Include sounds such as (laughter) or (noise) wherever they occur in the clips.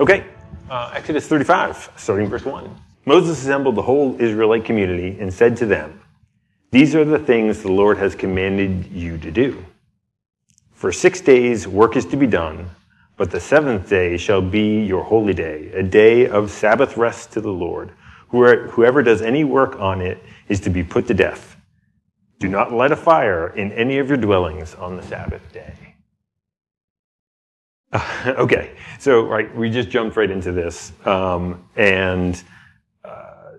Okay, uh, Exodus 35, starting verse 1. Moses assembled the whole Israelite community and said to them, These are the things the Lord has commanded you to do. For six days work is to be done, but the seventh day shall be your holy day, a day of Sabbath rest to the Lord. Whoever does any work on it is to be put to death. Do not light a fire in any of your dwellings on the Sabbath day. (laughs) okay, so right, we just jumped right into this, um, and uh,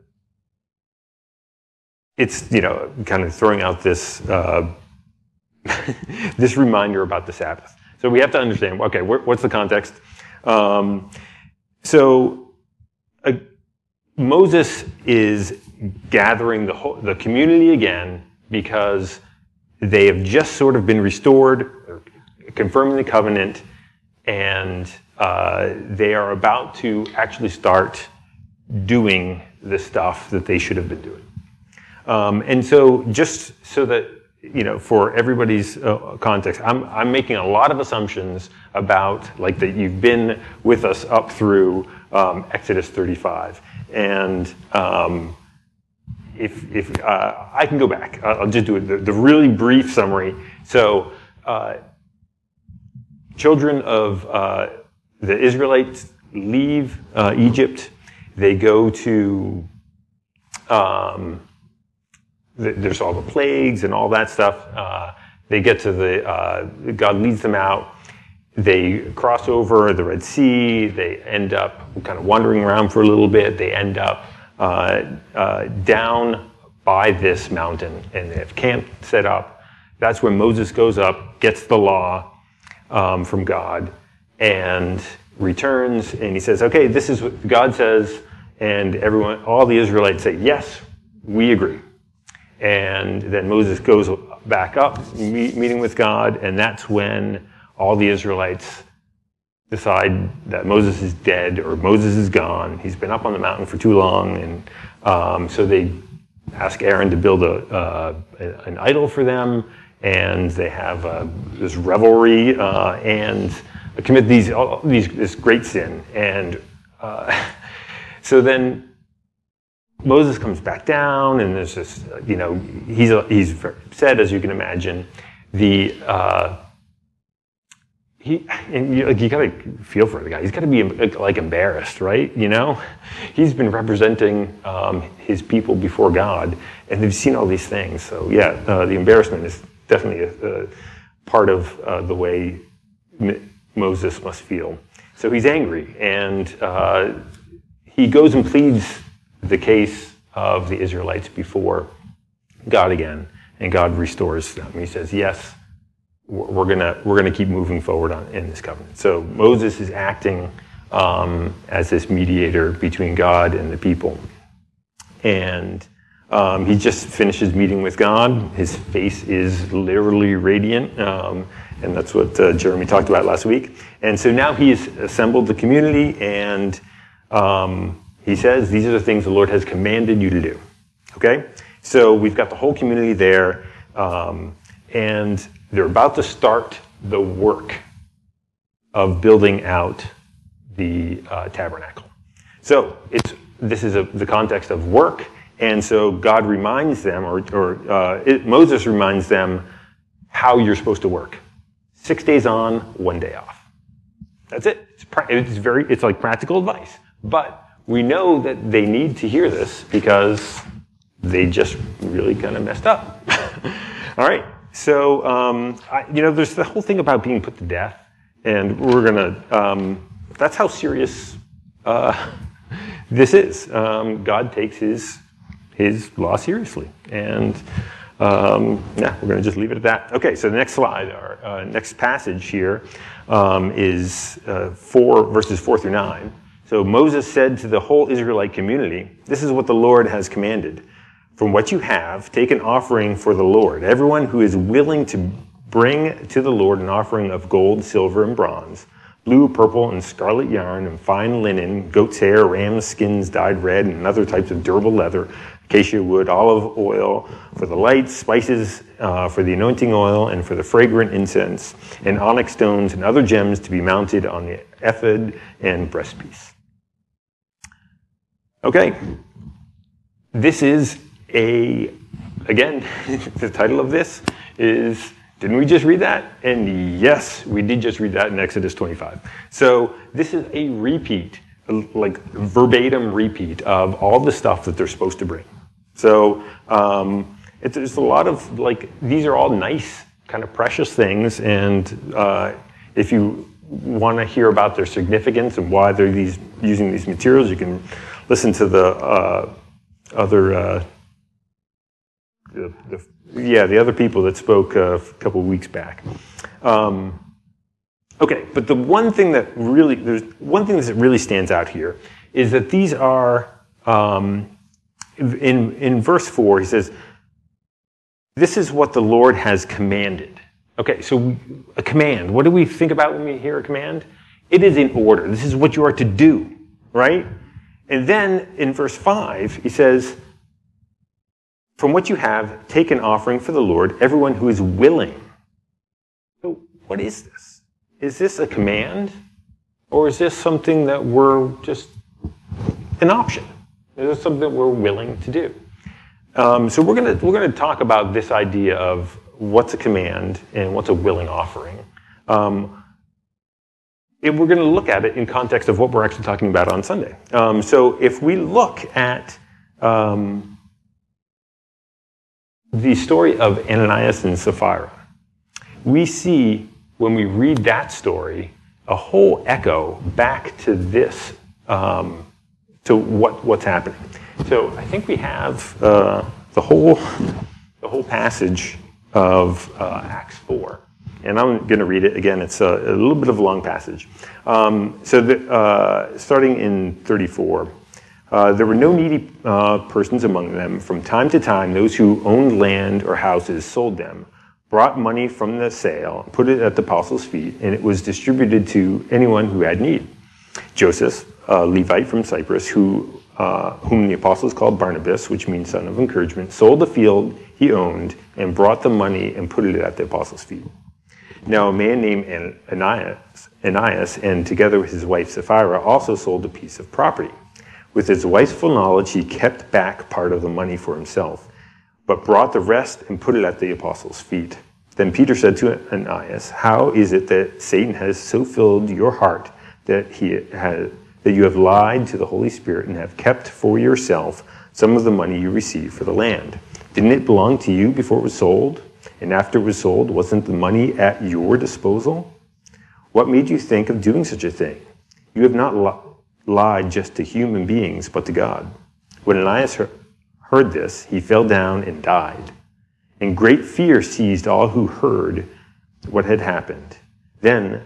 it's you know kind of throwing out this uh, (laughs) this reminder about the Sabbath. So we have to understand. Okay, what's the context? Um, so uh, Moses is gathering the whole, the community again because they have just sort of been restored, confirming the covenant and uh, they are about to actually start doing the stuff that they should have been doing. Um, and so, just so that you know, for everybody's uh, context, I'm I'm making a lot of assumptions about like that you've been with us up through um, Exodus 35, and um, if if uh, I can go back, I'll just do it, the, the really brief summary. So. Uh, children of uh, the Israelites leave uh, Egypt. They go to, um, the, there's all the plagues and all that stuff. Uh, they get to the, uh, God leads them out. They cross over the Red Sea. They end up kind of wandering around for a little bit. They end up uh, uh, down by this mountain and they have camp set up. That's when Moses goes up, gets the law, um, from God and returns and he says, okay, this is what God says. And everyone, all the Israelites say, yes, we agree. And then Moses goes back up, meet, meeting with God, and that's when all the Israelites decide that Moses is dead or Moses is gone. He's been up on the mountain for too long. And um, so they ask Aaron to build a, uh, an idol for them and they have uh, this revelry uh, and commit these, these this great sin. And uh, (laughs) so then Moses comes back down, and there's this, you know, he's he's said as you can imagine, the uh, he and you, like you gotta feel for the guy. He's got to be like embarrassed, right? You know, he's been representing um, his people before God, and they've seen all these things. So yeah, uh, the embarrassment is definitely a, a part of uh, the way M- Moses must feel. So he's angry, and uh, he goes and pleads the case of the Israelites before God again, and God restores them. He says, "Yes, we're gonna we're gonna keep moving forward on, in this covenant." So Moses is acting um, as this mediator between God and the people, and um, he just finished his meeting with God. His face is literally radiant, um, and that's what uh, Jeremy talked about last week. And so now he's assembled the community, and um, he says, These are the things the Lord has commanded you to do. Okay? So we've got the whole community there, um, and they're about to start the work of building out the uh, tabernacle. So it's, this is a, the context of work and so God reminds them, or, or uh, it, Moses reminds them how you're supposed to work. Six days on, one day off. That's it. It's, it's very, it's like practical advice. But we know that they need to hear this because they just really kind of messed up. (laughs) All right. So, um, I, you know, there's the whole thing about being put to death, and we're gonna. Um, that's how serious uh, (laughs) this is. Um, God takes His his law seriously. And um, yeah, we're going to just leave it at that. Okay, so the next slide, our uh, next passage here um, is uh, 4, verses 4 through 9. So Moses said to the whole Israelite community, This is what the Lord has commanded. From what you have, take an offering for the Lord. Everyone who is willing to bring to the Lord an offering of gold, silver, and bronze blue, purple, and scarlet yarn, and fine linen, goat's hair, ram's skins dyed red, and other types of durable leather, acacia wood, olive oil for the lights, spices uh, for the anointing oil and for the fragrant incense, and onyx stones and other gems to be mounted on the ephod and breastpiece. Okay, this is a, again, (laughs) the title of this is didn't we just read that? And yes, we did just read that in Exodus 25. So this is a repeat, like verbatim repeat of all the stuff that they're supposed to bring. So um, it's, it's a lot of like these are all nice, kind of precious things, and uh, if you want to hear about their significance and why they're these using these materials, you can listen to the uh, other. Uh, the, the yeah, the other people that spoke uh, a couple weeks back. Um, okay, but the one thing that really, there's one thing that really stands out here is that these are, um, in, in verse 4, he says, This is what the Lord has commanded. Okay, so a command. What do we think about when we hear a command? It is in order. This is what you are to do, right? And then in verse 5, he says, from what you have, take an offering for the Lord, everyone who is willing. So, what is this? Is this a command? Or is this something that we're just an option? Is something we're willing to do? Um, so we're going to we're to talk about this idea of what's a command and what's a willing offering. Um, and we're going to look at it in context of what we're actually talking about on Sunday. Um, so if we look at um, the story of Ananias and Sapphira, we see when we read that story a whole echo back to this, um, to what, what's happening. So I think we have uh, the whole the whole passage of uh, Acts four, and I'm going to read it again. It's a, a, little bit of a long passage. Um, so the, uh, starting in 34. Uh, there were no needy uh, persons among them. From time to time, those who owned land or houses sold them, brought money from the sale, put it at the apostles' feet, and it was distributed to anyone who had need. Joseph, a Levite from Cyprus, who, uh, whom the apostles called Barnabas, which means son of encouragement, sold the field he owned and brought the money and put it at the apostles' feet. Now, a man named Ananias, Ananias and together with his wife Sapphira, also sold a piece of property. With his wife's full knowledge, he kept back part of the money for himself, but brought the rest and put it at the apostles' feet. Then Peter said to Ananias, How is it that Satan has so filled your heart that, he has, that you have lied to the Holy Spirit and have kept for yourself some of the money you received for the land? Didn't it belong to you before it was sold? And after it was sold, wasn't the money at your disposal? What made you think of doing such a thing? You have not lied just to human beings, but to God. When Ananias heard this, he fell down and died. And great fear seized all who heard what had happened. Then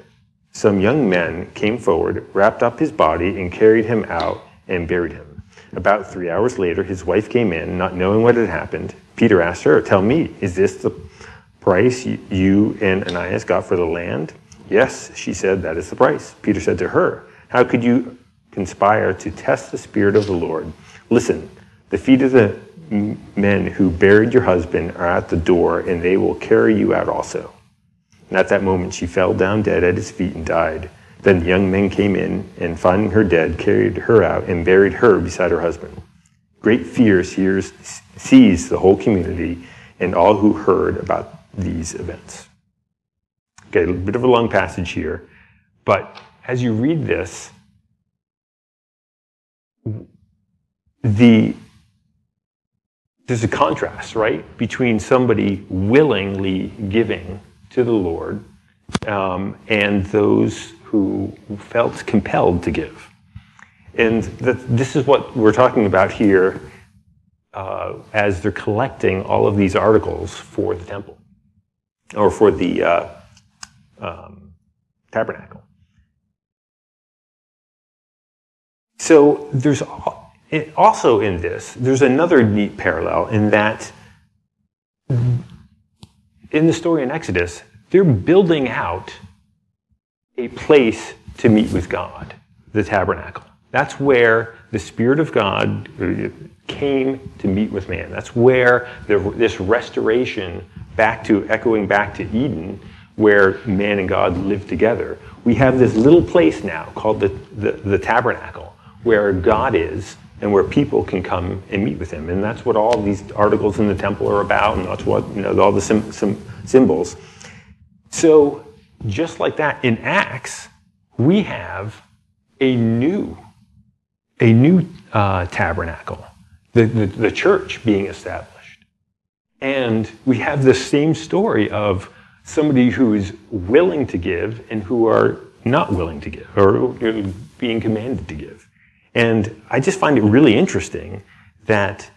some young men came forward, wrapped up his body, and carried him out and buried him. About three hours later, his wife came in, not knowing what had happened. Peter asked her, Tell me, is this the price you and Ananias got for the land? Yes, she said, that is the price. Peter said to her, How could you conspire to test the Spirit of the Lord. Listen, the feet of the men who buried your husband are at the door, and they will carry you out also. And at that moment she fell down dead at his feet and died. Then the young men came in, and finding her dead, carried her out and buried her beside her husband. Great fear seized the whole community and all who heard about these events. Okay, a bit of a long passage here, but as you read this, the there's a contrast, right, between somebody willingly giving to the Lord um, and those who felt compelled to give. And that, this is what we're talking about here uh, as they're collecting all of these articles for the temple or for the uh, um, tabernacle. So there's also in this, there's another neat parallel in that in the story in Exodus, they're building out a place to meet with God, the tabernacle. That's where the Spirit of God came to meet with man. That's where the, this restoration back to echoing back to Eden, where man and God lived together. We have this little place now called the, the, the tabernacle, where God is and where people can come and meet with him. And that's what all these articles in the temple are about, and that's what, you know, all the sim, sim, symbols. So, just like that, in Acts, we have a new, a new uh, tabernacle, the, the, the church being established. And we have the same story of somebody who is willing to give and who are not willing to give or being commanded to give. And I just find it really interesting that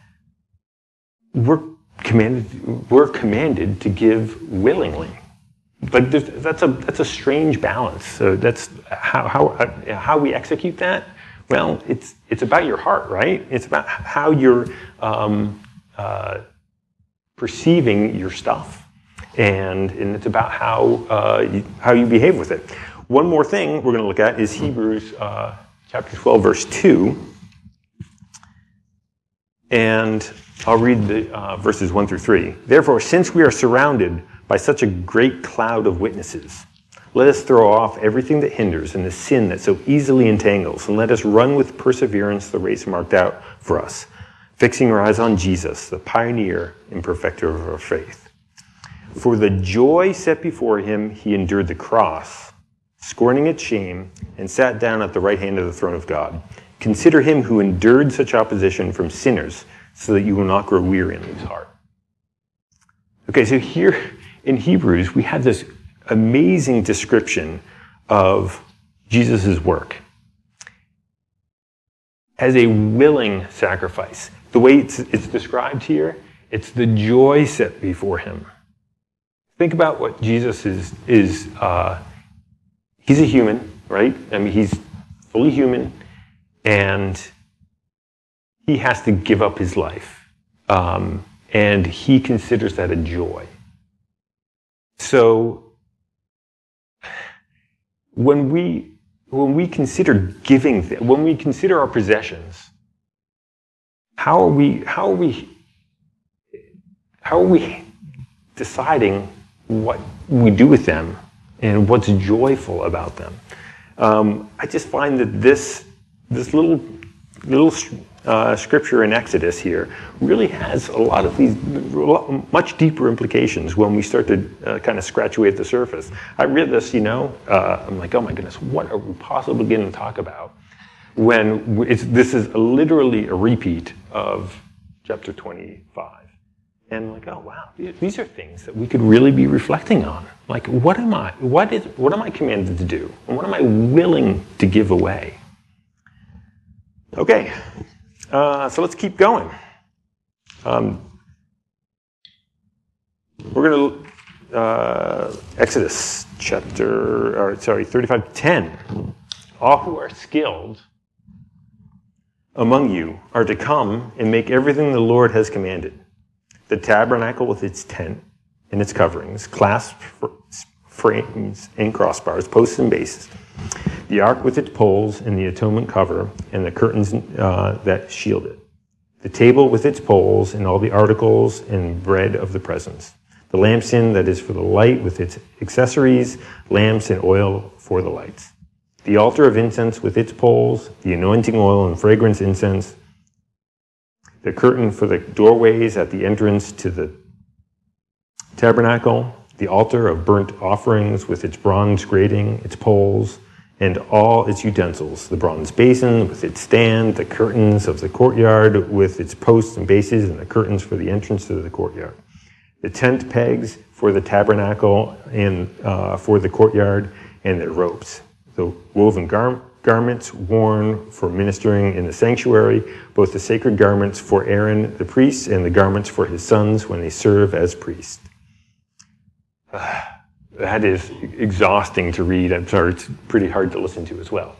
we're commanded, we're commanded to give willingly. But that's a, that's a strange balance. So that's how, how, how we execute that. Well, it's, it's about your heart, right? It's about how you're um, uh, perceiving your stuff. And, and it's about how, uh, you, how you behave with it. One more thing we're going to look at is Hebrews uh, chapter 12, verse 2. And I'll read the uh, verses 1 through 3. Therefore, since we are surrounded by such a great cloud of witnesses, let us throw off everything that hinders and the sin that so easily entangles, and let us run with perseverance the race marked out for us, fixing our eyes on Jesus, the pioneer and perfecter of our faith. For the joy set before him, he endured the cross scorning its shame, and sat down at the right hand of the throne of God. Consider him who endured such opposition from sinners, so that you will not grow weary and lose heart. Okay, so here in Hebrews, we have this amazing description of Jesus' work as a willing sacrifice. The way it's, it's described here, it's the joy set before him. Think about what Jesus is, is uh, he's a human, right? I mean, he's fully human, and he has to give up his life. Um, and he considers that a joy. So when we when we consider giving, when we consider our possessions, how are we how are we how are we deciding what we do with them and what's joyful about them. Um, I just find that this, this little, little uh, scripture in Exodus here really has a lot of these much deeper implications when we start to uh, kind of scratch away at the surface. I read this, you know, uh, I'm like, oh my goodness, what are we possibly going to talk about? When this is literally a repeat of chapter 25 and like, oh wow, these are things that we could really be reflecting on. Like, what am I? What is? What am I commanded to do? And what am I willing to give away? Okay, uh, so let's keep going. Um, we're going to uh, Exodus chapter, or sorry, thirty-five ten. All who are skilled among you are to come and make everything the Lord has commanded the tabernacle with its tent and its coverings, clasp frames and crossbars, posts and bases, the ark with its poles and the atonement cover, and the curtains uh, that shield it, the table with its poles and all the articles and bread of the presence, the lampstand that is for the light with its accessories, lamps and oil for the lights, the altar of incense with its poles, the anointing oil and fragrance incense, the curtain for the doorways at the entrance to the tabernacle, the altar of burnt offerings with its bronze grating, its poles, and all its utensils, the bronze basin with its stand, the curtains of the courtyard with its posts and bases, and the curtains for the entrance to the courtyard, the tent pegs for the tabernacle and uh, for the courtyard, and the ropes, the woven garment garments worn for ministering in the sanctuary, both the sacred garments for Aaron the priest and the garments for his sons when they serve as priests. (sighs) Uh, that is exhausting to read. I'm sorry, it's pretty hard to listen to as well.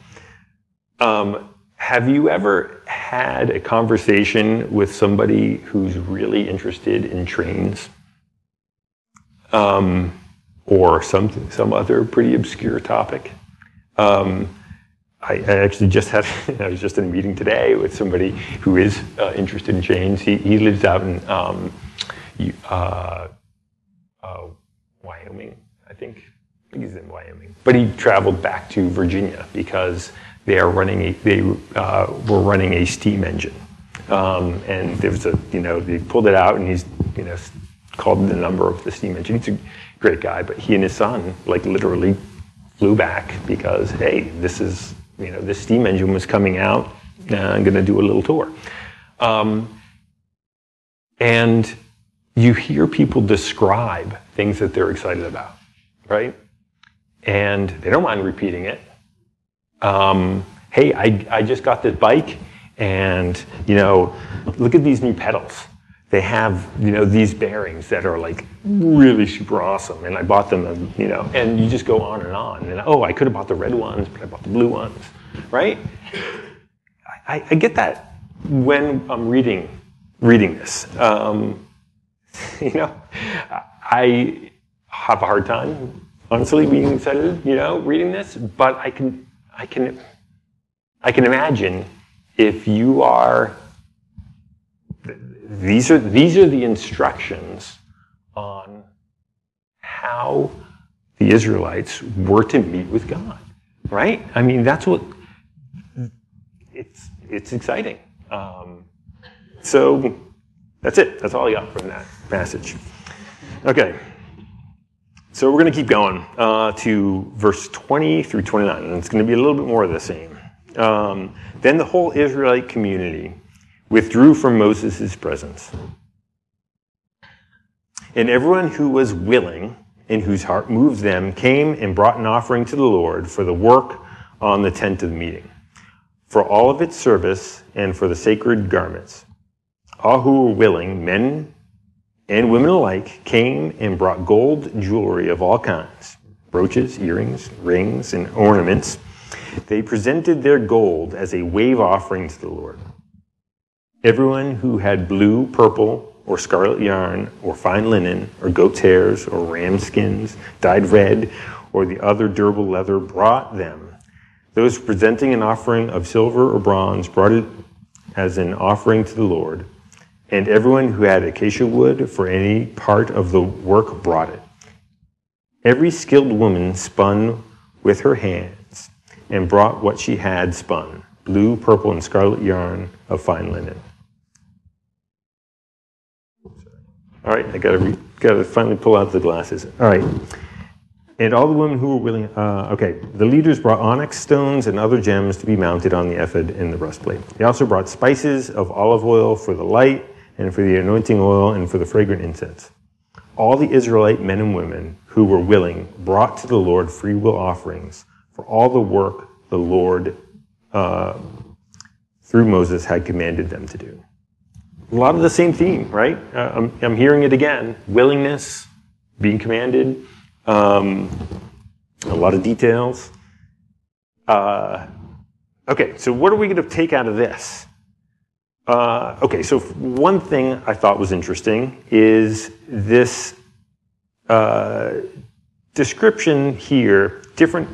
Um, have you ever had a conversation with somebody who's really interested in trains? Um, or some, some other pretty obscure topic? Um, I, actually just had, (laughs) I was just in a meeting today with somebody who is uh, interested in chains. He, he lives out in um, uh, uh, Wyoming, I think. I think he's in Wyoming. But he traveled back to Virginia because they are running a, they uh, were running a steam engine. Um, and there was a, you know, they pulled it out and he's, you know, called the number of the steam engine. He's a great guy, but he and his son, like literally flew back because, hey, this is, you know, this steam engine was coming out. Uh, I'm going to do a little tour. Um, and you hear people describe things that they're excited about, right? And they don't mind repeating it. Um, hey, I, I just got this bike, and, you know, look at these new pedals. They have, you know, these bearings that are like really super awesome, and I bought them, and, you know, and you just go on and on. And oh, I could have bought the red ones, but I bought the blue ones, right? I, I get that when I'm reading reading this. Um, (laughs) you know, I have a hard time, honestly, being excited, you know, reading this, but I can, I can, I can imagine if you are, these are, these are the instructions on how the Israelites were to meet with God, right? I mean, that's what, it's, it's exciting. Um, so that's it. That's all I got from that passage. Okay. So we're going to keep going uh, to verse 20 through 29, and it's going to be a little bit more of the same. Um, then the whole Israelite community withdrew from Moses' presence. And everyone who was willing and whose heart moved them came and brought an offering to the Lord for the work on the tent of the meeting, for all of its service, and for the sacred garments. All who were willing, men and women alike, came and brought gold jewelry of all kinds brooches, earrings, rings, and ornaments. They presented their gold as a wave offering to the Lord. Everyone who had blue, purple, or scarlet yarn, or fine linen, or goat's hairs, or ram skins, dyed red, or the other durable leather brought them. Those presenting an offering of silver or bronze brought it as an offering to the Lord and everyone who had acacia wood for any part of the work brought it. Every skilled woman spun with her hands and brought what she had spun blue, purple, and scarlet yarn of fine linen. All right, I gotta, gotta finally pull out the glasses. All right. And all the women who were willing, uh, okay, the leaders brought onyx stones and other gems to be mounted on the ephod and the breastplate. They also brought spices of olive oil for the light and for the anointing oil and for the fragrant incense. All the Israelite men and women who were willing brought to the Lord free will offerings for all the work the Lord, uh, through Moses, had commanded them to do. A lot of the same theme, right? Uh, I'm, I'm, hearing it again willingness, being commanded, um, a lot of details. Uh, okay, so what are we going to take out of this? Uh, okay, so one thing I thought was interesting is this uh, description here, different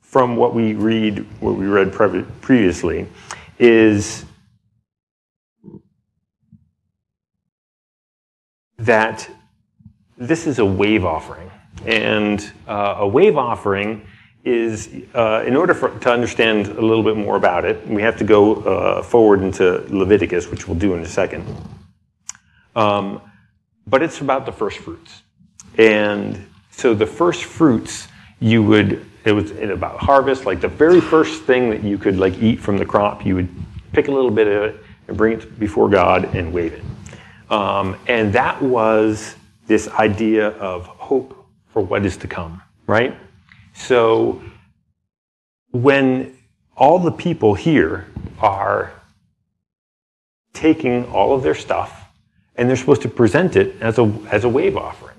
from what we read, what we read previously, is that this is a wave offering. And uh, a wave offering is uh, in order for, to understand a little bit more about it, we have to go uh, forward into Leviticus, which we'll do in a second. Um, but it's about the first fruits. And so the first fruits, you would, it was about harvest, like the very first thing that you could like eat from the crop, you would pick a little bit of it and bring it before God and wave it. Um, and that was this idea of hope for what is to come, right? So when all the people here are taking all of their stuff and they're supposed to present it as a, as a wave offering,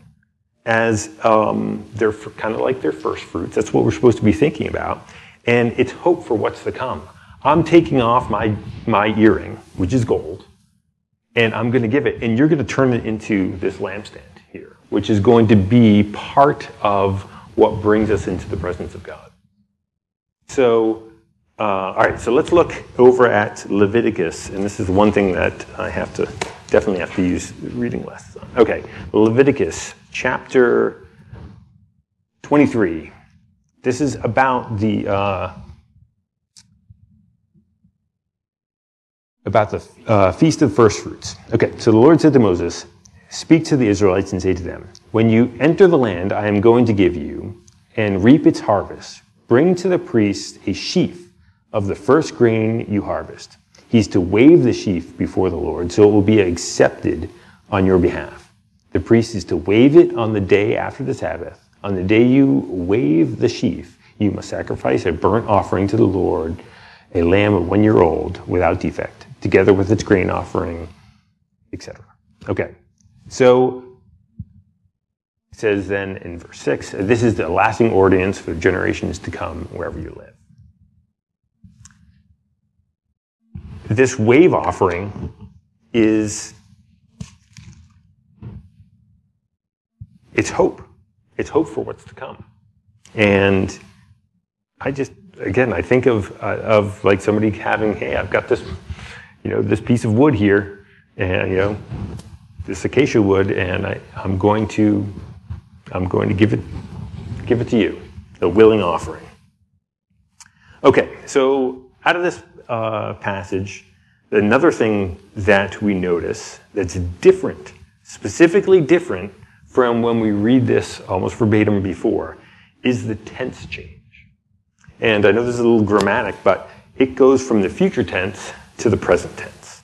as um, their kind of like their first fruits. That's what we're supposed to be thinking about. And it's hope for what's to come. I'm taking off my, my earring, which is gold, and I'm going to give it, and you're going to turn it into this lampstand here, which is going to be part of what brings us into the presence of God. So uh, all right, so let's look over at Leviticus, and this is one thing that I have to definitely have to use reading lessons on. Okay, Leviticus chapter 23. This is about the uh, about the uh, feast of first fruits. Okay, so the Lord said to Moses, "Speak to the Israelites and say to them, When you enter the land I am going to give you, and reap its harvest, bring to the priest a sheaf of the first grain you harvest. He's to wave the sheaf before the Lord, so it will be accepted on your behalf. The priest is to wave it on the day after the Sabbath. On the day you wave the sheaf, you must sacrifice a burnt offering to the Lord, a lamb of one year old without defect, together with its grain offering, etc. Okay, so it says then in verse 6 this is the lasting ordinance for generations to come wherever you live. This wave offering is it's hope. It's hope for what's to come. And I just again I think of uh, of like somebody having hey I've got this you know this piece of wood here and you know this acacia wood and I, I'm going to I'm going to give it, give it to you, a willing offering. Okay, so out of this uh, passage, another thing that we notice that's different, specifically different from when we read this almost verbatim before, is the tense change. And I know this is a little grammatic, but it goes from the future tense to the present tense.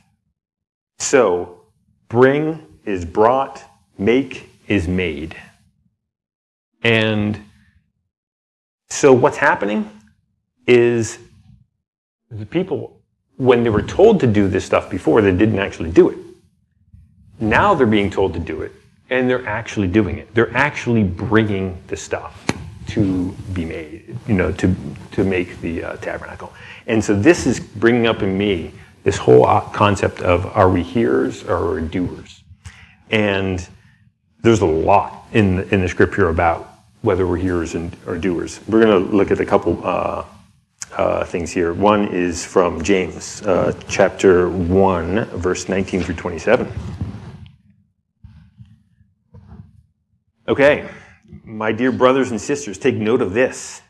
So, bring is brought, make is made. And so what's happening is the people, when they were told to do this stuff before, they didn't actually do it. Now they're being told to do it, and they're actually doing it. They're actually bringing the stuff to be made, you know, to, to make the uh, tabernacle. And so this is bringing up in me this whole uh, concept of are we hearers or are we doers? And there's a lot in the, in the scripture about whether we're hearers and, or doers. We're going to look at a couple uh, uh, things here. One is from James, uh, chapter 1, verse 19 through 27. Okay, my dear brothers and sisters, take note of this.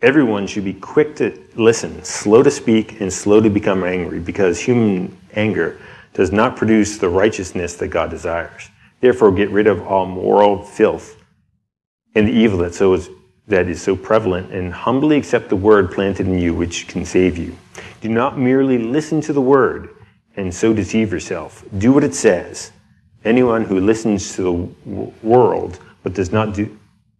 Everyone should be quick to listen, slow to speak, and slow to become angry, because human anger does not produce the righteousness that God desires. Therefore, get rid of all moral filth and the evil that so is that is so prevalent, and humbly accept the word planted in you, which can save you. Do not merely listen to the word and so deceive yourself. Do what it says. Anyone who listens to the world but does not do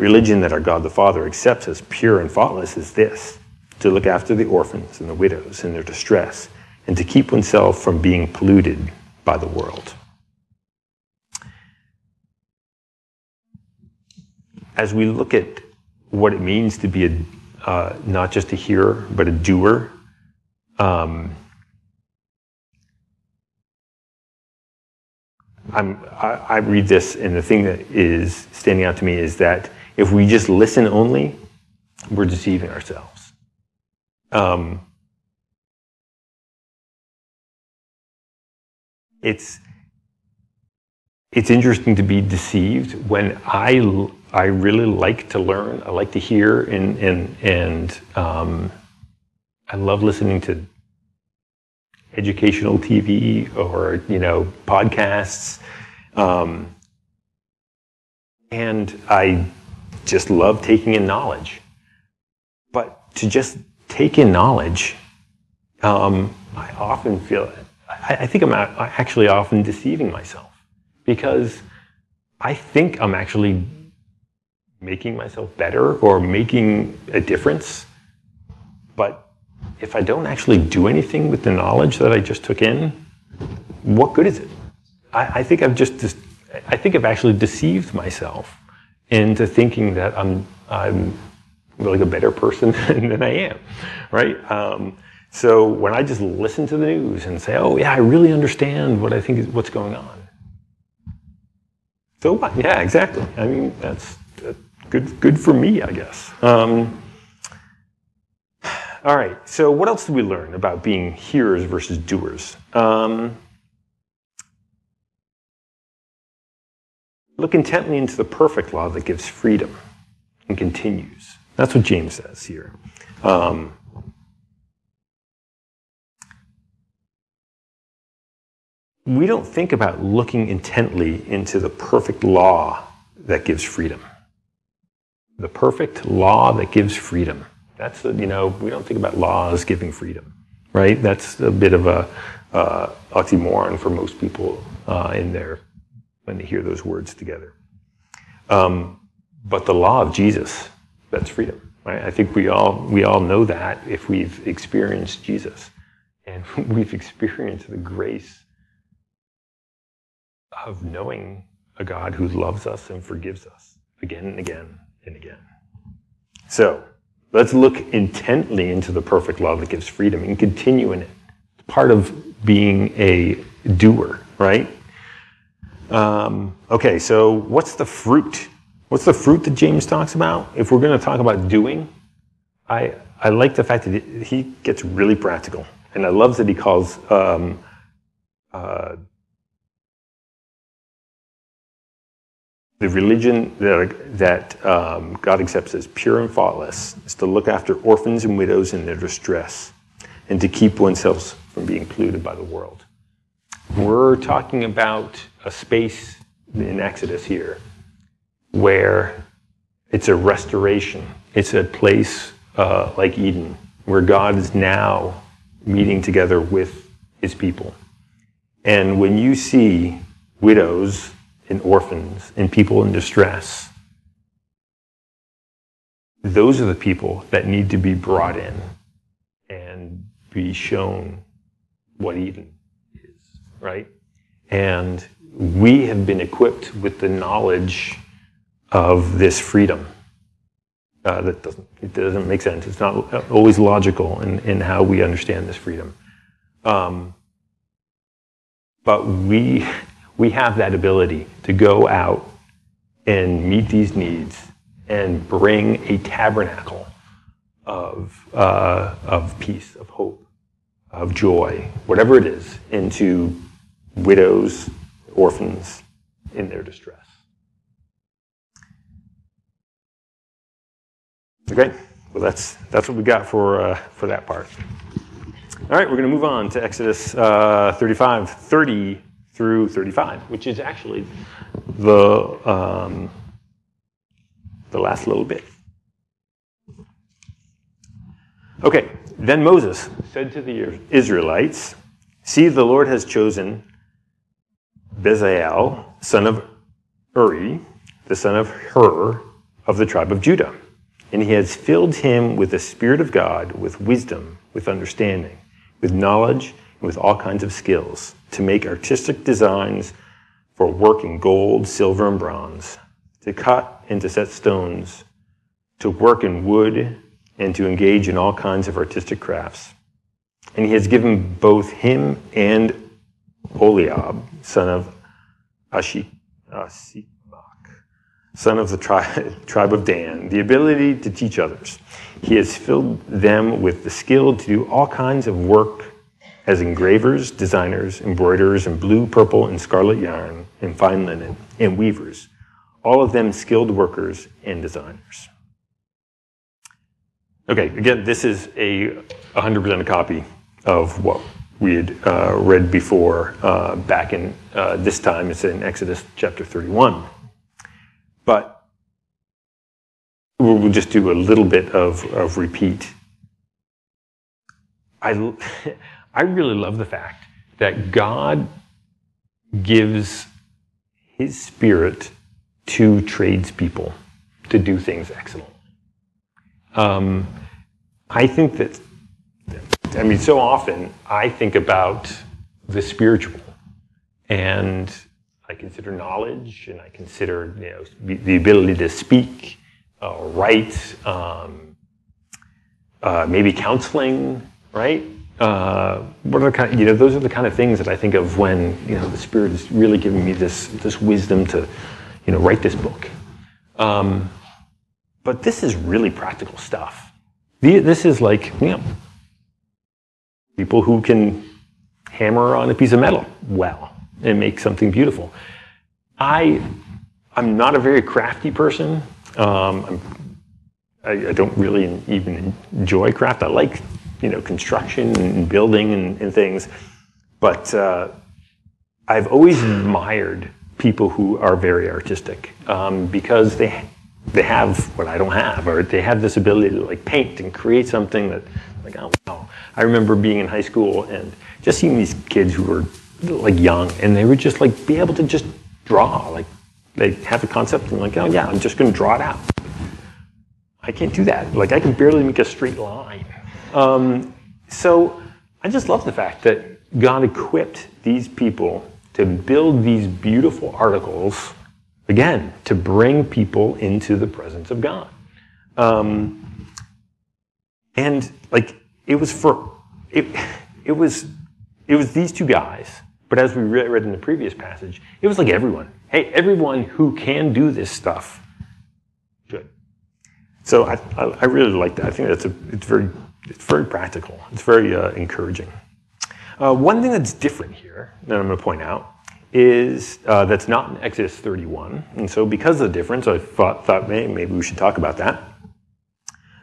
Religion that our God the Father accepts as pure and faultless is this to look after the orphans and the widows in their distress, and to keep oneself from being polluted by the world. as we look at what it means to be a, uh, not just a hearer, but a doer, um, I, I, read this, and the thing that is standing out to me is that if we just listen only, we're deceiving ourselves. Um, it's it's interesting to be deceived when I I really like to learn. I like to hear and and and um, I love listening to educational TV or you know podcasts, um, and I just love taking in knowledge. But to just take in knowledge, um, I often feel I, I think I'm actually often deceiving myself because I think I'm actually making myself better or making a difference, but if I don't actually do anything with the knowledge that I just took in, what good is it? I, I think I've just, I think I've actually deceived myself into thinking that I'm, I'm like a better person (laughs) than I am, right? Um, so when I just listen to the news and say, "Oh yeah, I really understand what I think is what's going on," so what? Yeah, exactly. I mean, that's, good. Good for me, I guess. Um, (sighs) all right. So what else did we learn about being hearers versus doers? Um, look intently into the perfect law that gives freedom and continues. That's what James says here. Um, we don't think about looking intently into the perfect law that gives freedom. The perfect law that gives freedom. That's, you know, we don't think about laws giving freedom, right? That's a bit of a uh, oxymoron for most people uh, in there when they hear those words together. Um, but the law of Jesus, that's freedom. Right? I think we all, we all know that if we've experienced Jesus and (laughs) we've experienced the grace of knowing a God who loves us and forgives us again and again and again. So let's look intently into the perfect law that gives freedom and continue in it. It's part of being a doer, right? Um, okay, so what's the fruit? What's the fruit that James talks about? If we're going to talk about doing, I, I like the fact that he gets really practical. And I love that he calls um, uh, the religion that, that um, God accepts as pure and faultless is to look after orphans and widows in their distress and to keep oneself from being polluted by the world. We're talking about a space in Exodus here where it's a restoration. It's a place uh, like Eden where God is now meeting together with his people. And when you see widows and orphans and people in distress. Those are the people that need to be brought in and be shown what Eden is, right? And we have been equipped with the knowledge of this freedom. Uh, that doesn't, it doesn't make sense. It's not always logical in, in how we understand this freedom. Um, but we we have that ability to go out and meet these needs and bring a tabernacle of, uh, of peace, of hope, of joy, whatever it is, into widows, orphans in their distress. Okay, well that's that's what we got for uh, for that part. All right, we're going to move on to Exodus uh, 35, 30 through 35, which is actually the, um, the last little bit. Okay, then Moses said to the Israelites, See, the Lord has chosen Bezalel, son of Uri, the son of Hur, of the tribe of Judah. And he has filled him with the Spirit of God, with wisdom, with understanding, with knowledge, and with all kinds of skills to make artistic designs for work in gold, silver, and bronze, to cut and to set stones, to work in wood, and to engage in all kinds of artistic crafts. And he has given both him and Oholiab, son of Ashik, son of the tri- (laughs) tribe of Dan, the ability to teach others. He has filled them with the skill to do all kinds of work as engravers, designers, embroiderers in blue, purple, and scarlet yarn, and fine linen, and weavers, all of them skilled workers and designers. Okay, again, this is a 100% a copy of what we had uh, read before uh, back in uh, this time. It's in Exodus chapter 31. But we'll just do a little bit of, of repeat. I, (laughs) I really love the fact that God gives his spirit to tradespeople to do things excellently. Um, I think that I mean, so often I think about the spiritual, and I consider knowledge, and I consider you know the ability to speak, uh, write, um, uh, maybe counseling, right? Uh, what are the kind? you know, those are the kind of things that I think of when you know the Spirit is really giving me this this wisdom to, you know, write this book. Um, but this is really practical stuff. This is like you know, people who can hammer on a piece of metal well and make something beautiful. I I'm not a very crafty person. Um, I, I don't really even enjoy craft. I like you know, construction and building and, and things. But uh, I've always admired people who are very artistic um, because they they have what I don't have, or they have this ability to like paint and create something that, like, oh wow. I remember being in high school and just seeing these kids who were like young, and they would just like be able to just draw, like they have a concept and like, oh yeah, I'm just going to draw it out. I can't do that. Like I can barely make a straight line. Um, so I just love the fact that God equipped these people to build these beautiful articles, again, to bring people into the presence of God. Um, and like it was for it, it was it was these two guys. But as we read in the previous passage, it was like everyone. Hey, everyone who can do this stuff should. So I, I, I really like that. I think that's a it's very it's very practical. It's very uh, encouraging. Uh, one thing that's different here that I'm going to point out is uh, that's not in Exodus 31. And so, because of the difference, I thought, thought maybe, maybe we should talk about that.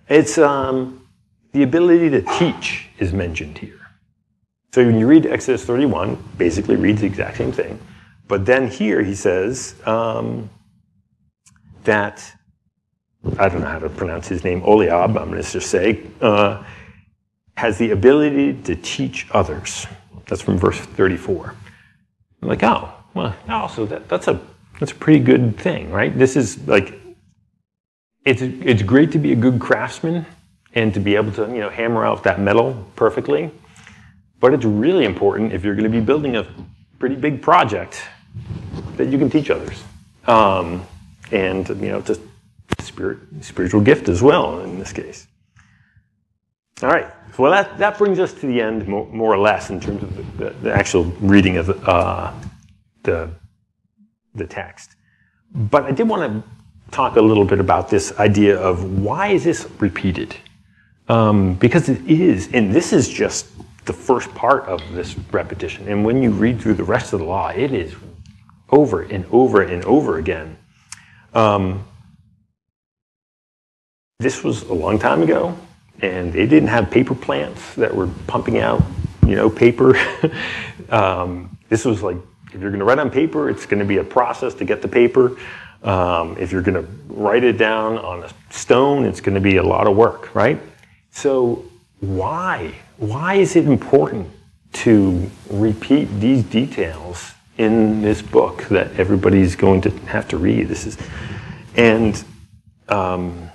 It's um, the ability to teach is mentioned here. So, when you read Exodus 31, basically reads the exact same thing. But then here he says um, that I don't know how to pronounce his name, Oliab, I'm going to just say, uh, has the ability to teach others. That's from verse 34. I'm like, oh, well, oh, so that, that's a that's a pretty good thing, right? This is like, it's it's great to be a good craftsman and to be able to you know hammer out that metal perfectly, but it's really important if you're going to be building a pretty big project that you can teach others, um, and you know just spirit, spiritual gift as well in this case. All right. Well, that, that brings us to the end, more, more or less, in terms of the, the, the actual reading of uh, the, the text. But I did want to talk a little bit about this idea of why is this repeated? Um, because it is, and this is just the first part of this repetition. And when you read through the rest of the law, it is over and over and over again. Um, this was a long time ago, and they didn't have paper plants that were pumping out, you know, paper. (laughs) um, this was like, if you're going to write on paper, it's going to be a process to get the paper. Um, if you're going to write it down on a stone, it's going to be a lot of work, right? So why? Why is it important to repeat these details in this book that everybody's going to have to read? This is, and um,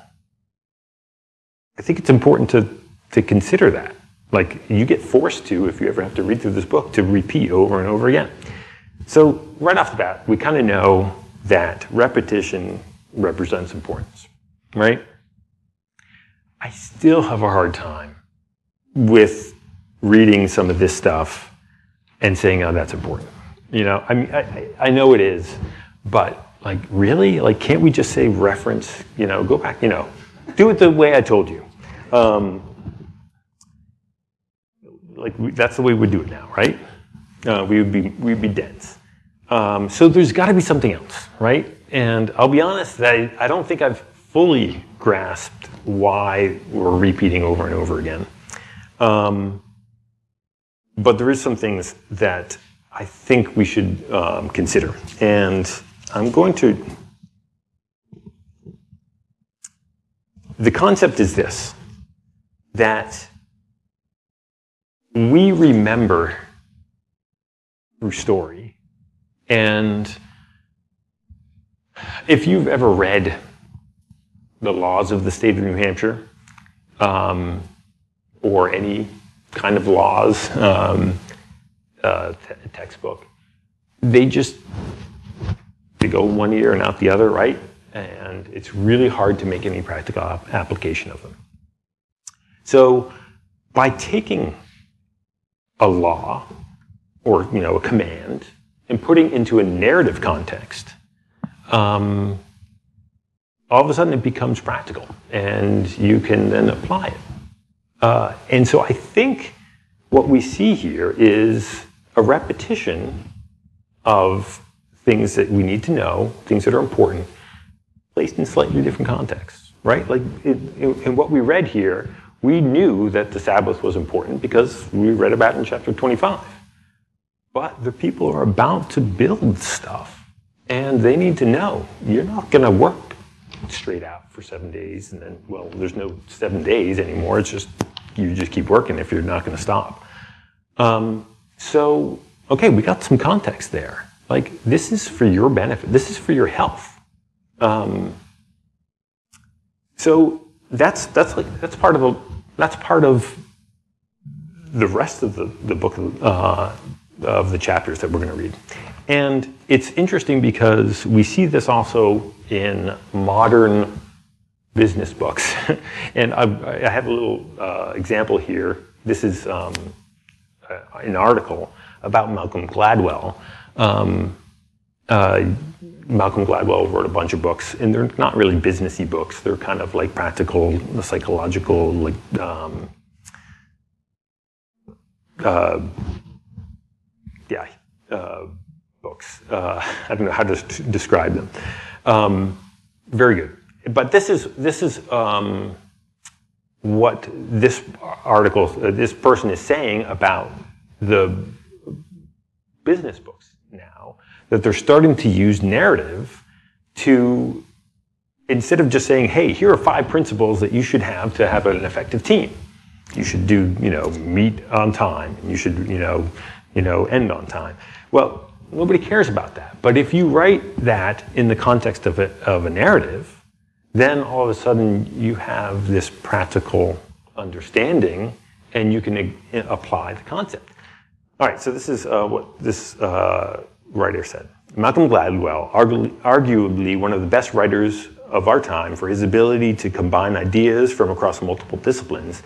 I think it's important to, to consider that. Like, you get forced to, if you ever have to read through this book, to repeat over and over again. So, right off the bat, we kind of know that repetition represents importance, right? I still have a hard time with reading some of this stuff and saying, oh, that's important. You know, I mean, I, I know it is, but like, really? Like, can't we just say reference, you know, go back, you know, do it the way I told you. Um, like we, that's the way we do it now, right? Uh, we would be we'd be dense. Um, so there's got to be something else, right? And I'll be honest I, I, don't think I've fully grasped why we're repeating over and over again. Um, but there is some things that I think we should um, consider, and I'm going to the concept is this that we remember through story. And if you've ever read the laws of the state of New Hampshire, um, or any kind of laws um, uh, te- textbook. They just they go one ear and out the other, right? And it's really hard to make any practical ap- application of them. So by taking a law or you know a command and putting into a narrative context, um, all of a sudden it becomes practical, and you can then apply it. Uh, and so I think what we see here is a repetition of things that we need to know, things that are important, placed in slightly different contexts, right? Like it, in what we read here, we knew that the Sabbath was important because we read about it in chapter 25. But the people are about to build stuff, and they need to know you're not going to work straight out for seven days, and then, well, there's no seven days anymore. It's just you just keep working if you're not going to stop. Um, so, okay, we got some context there. Like, this is for your benefit, this is for your health. Um, so that's that's like that's part of a that's part of the rest of the, the book uh, of the chapters that we're going to read. And it's interesting because we see this also in modern business books. (laughs) and I, I, have a little uh, example here. This is um, an article about Malcolm Gladwell. Um, uh, Malcolm Gladwell wrote a bunch of books, and they're not really businessy books. They're kind of like practical, psychological, like um, uh, yeah, uh, books. Uh, I don't know how to describe them. Um, very good. But this is this is um, what this article, uh, this person is saying about the business books now that they're starting to use narrative to instead of just saying, "Hey, here are five principles that you should have to have an effective team." You should do, you know, meet on time. You should, you know, you know, end on time. Well, nobody cares about that. But if you write that in the context of a, of a narrative, then all of a sudden you have this practical understanding and you can apply the concept. All right, so this is uh, what this uh, writer said. Malcolm Gladwell, arguably one of the best writers of our time for his ability to combine ideas from across multiple disciplines,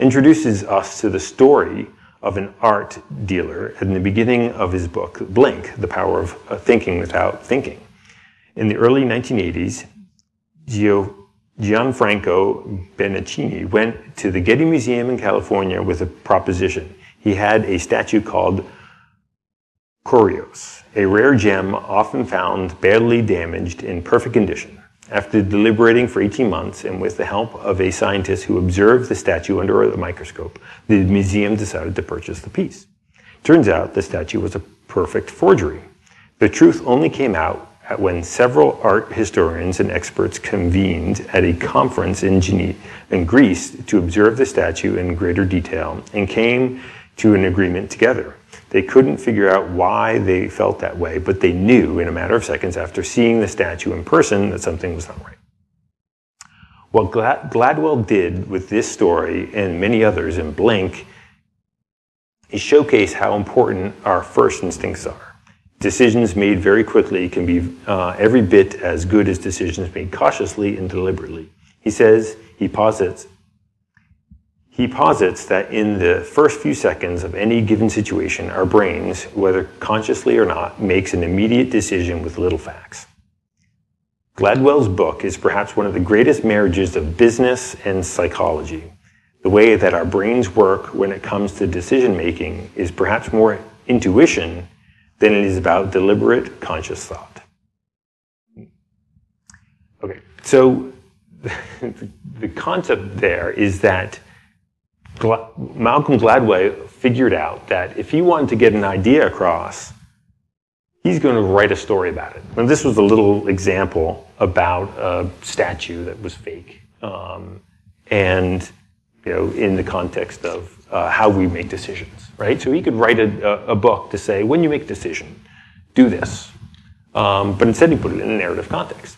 introduces us to the story of an art dealer in the beginning of his book, Blink The Power of uh, Thinking Without Thinking. In the early 1980s, Gio, Gianfranco Benicini went to the Getty Museum in California with a proposition. He had a statue called Kouros, a rare gem often found badly damaged in perfect condition. After deliberating for 18 months and with the help of a scientist who observed the statue under a microscope, the museum decided to purchase the piece. Turns out the statue was a perfect forgery. The truth only came out when several art historians and experts convened at a conference in in Greece, to observe the statue in greater detail and came to an agreement together. They couldn't figure out why they felt that way, but they knew in a matter of seconds after seeing the statue in person that something was not right. What Glad- Gladwell did with this story and many others in Blink is showcase how important our first instincts are decisions made very quickly can be uh, every bit as good as decisions made cautiously and deliberately. He says, he posits, he posits that in the first few seconds of any given situation, our brains, whether consciously or not, makes an immediate decision with little facts. Gladwell's book is perhaps one of the greatest marriages of business and psychology. The way that our brains work when it comes to decision making is perhaps more intuition than it is about deliberate conscious thought. Okay, so (laughs) the concept there is that Malcolm Gladwell figured out that if he wanted to get an idea across, he's going to write a story about it. And this was a little example about a statue that was fake, um, and you know, in the context of uh, how we make decisions right? So he could write a, a, book to say, when you make a decision, do this. Um, but instead he put it in a narrative context.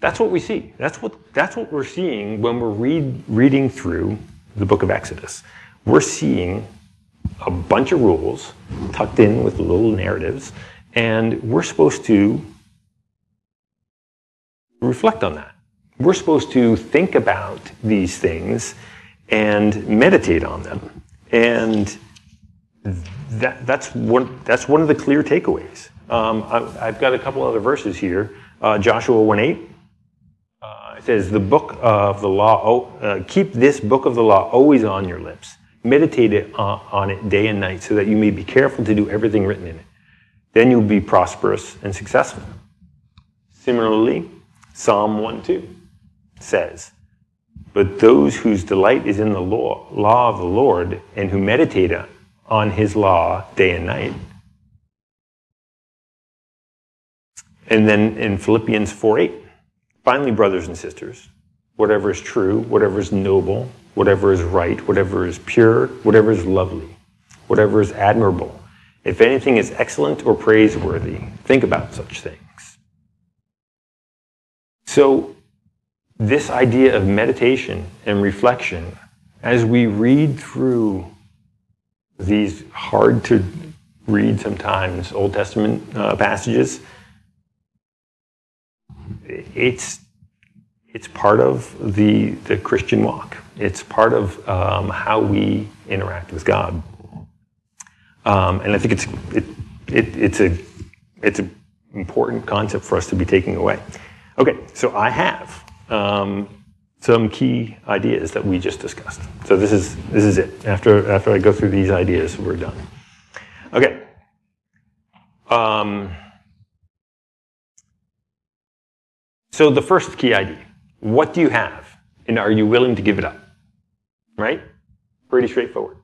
That's what we see. That's what, that's what we're seeing when we're read, reading through the book of Exodus. we're seeing a bunch of rules tucked in with little narratives, and we're supposed to reflect on that. We're supposed to think about these things and meditate on them. And that, that's, one, that's one of the clear takeaways. Um, I, have got a couple other verses here. Uh, Joshua 1 8 uh, it says, The book of the law, oh, uh, keep this book of the law always on your lips. Meditate it, uh, on it day and night so that you may be careful to do everything written in it. Then you'll be prosperous and successful. Similarly, Psalm 1 2 says, But those whose delight is in the law, law of the Lord and who meditate on his law day and night. And then in Philippians 4 8, finally, brothers and sisters, whatever is true, whatever is noble, whatever is right, whatever is pure, whatever is lovely, whatever is admirable, if anything is excellent or praiseworthy, think about such things. So, this idea of meditation and reflection, as we read through these hard to read sometimes Old Testament uh, passages, it's it's part of the the Christian walk. It's part of um, how we interact with God, um, and I think it's it, it, it's a it's an important concept for us to be taking away. Okay, so I have um, some key ideas that we just discussed. So this is this is it. After after I go through these ideas, we're done. Okay. Um, so the first key idea: what do you have, and are you willing to give it up? Right? Pretty straightforward.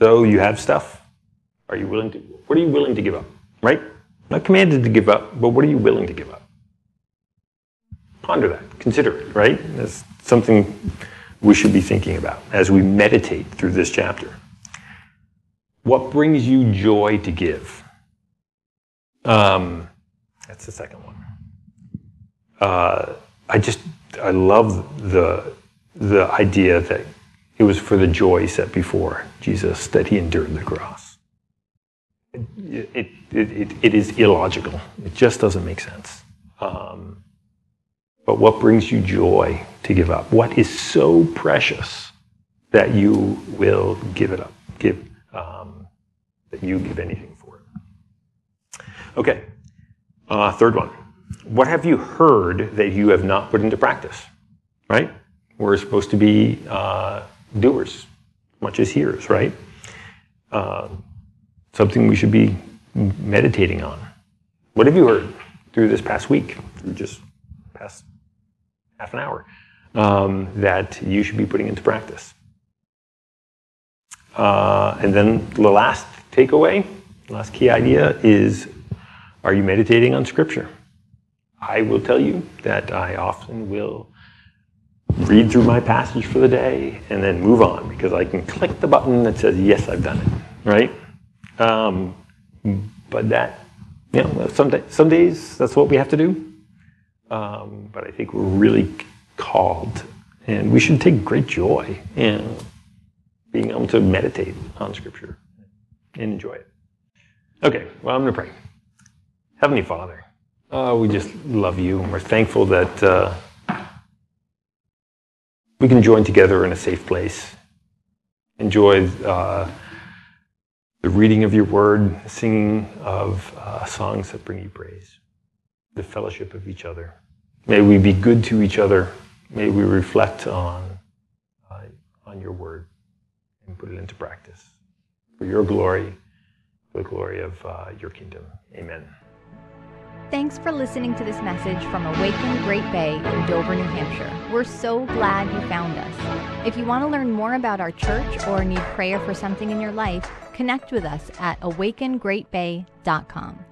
So you have stuff. Are you willing to? What are you willing to give up? Right? Not commanded to give up, but what are you willing to give up? ponder that, consider it, right? That's something we should be thinking about as we meditate through this chapter. What brings you joy to give? Um, that's the second one. Uh, I just I love the the idea that it was for the joy set before Jesus that he endured the cross. It, it, it, it is illogical. It just doesn't make sense. Um, but what brings you joy to give up? What is so precious that you will give it up? Give um, that you give anything for it. Okay, uh, third one. What have you heard that you have not put into practice? Right? We're supposed to be uh, doers, much as hearers, right? Uh, something we should be meditating on. What have you heard through this past week? Just past half an hour um, that you should be putting into practice. Uh, and then the last takeaway, last key idea is are you meditating on Scripture? I will tell you that I often will read through my passage for the day and then move on because I can click the button that says, Yes, I've done it, right? Um, but that, you know, some, day, some days that's what we have to do. Um, but I think we're really called, and we should take great joy in being able to meditate on Scripture and enjoy it. Okay, well, I'm going to pray. Heavenly Father, uh, we just love you, and we're thankful that uh, we can join together in a safe place, enjoy uh, the reading of your word, singing of uh, songs that bring you praise the fellowship of each other. May we be good to each other. May we reflect on, uh, on your word and put it into practice for your glory, for the glory of uh, your kingdom. Amen. Thanks for listening to this message from Awaken Great Bay in Dover, New Hampshire. We're so glad you found us. If you want to learn more about our church or need prayer for something in your life, connect with us at awakengreatbay.com.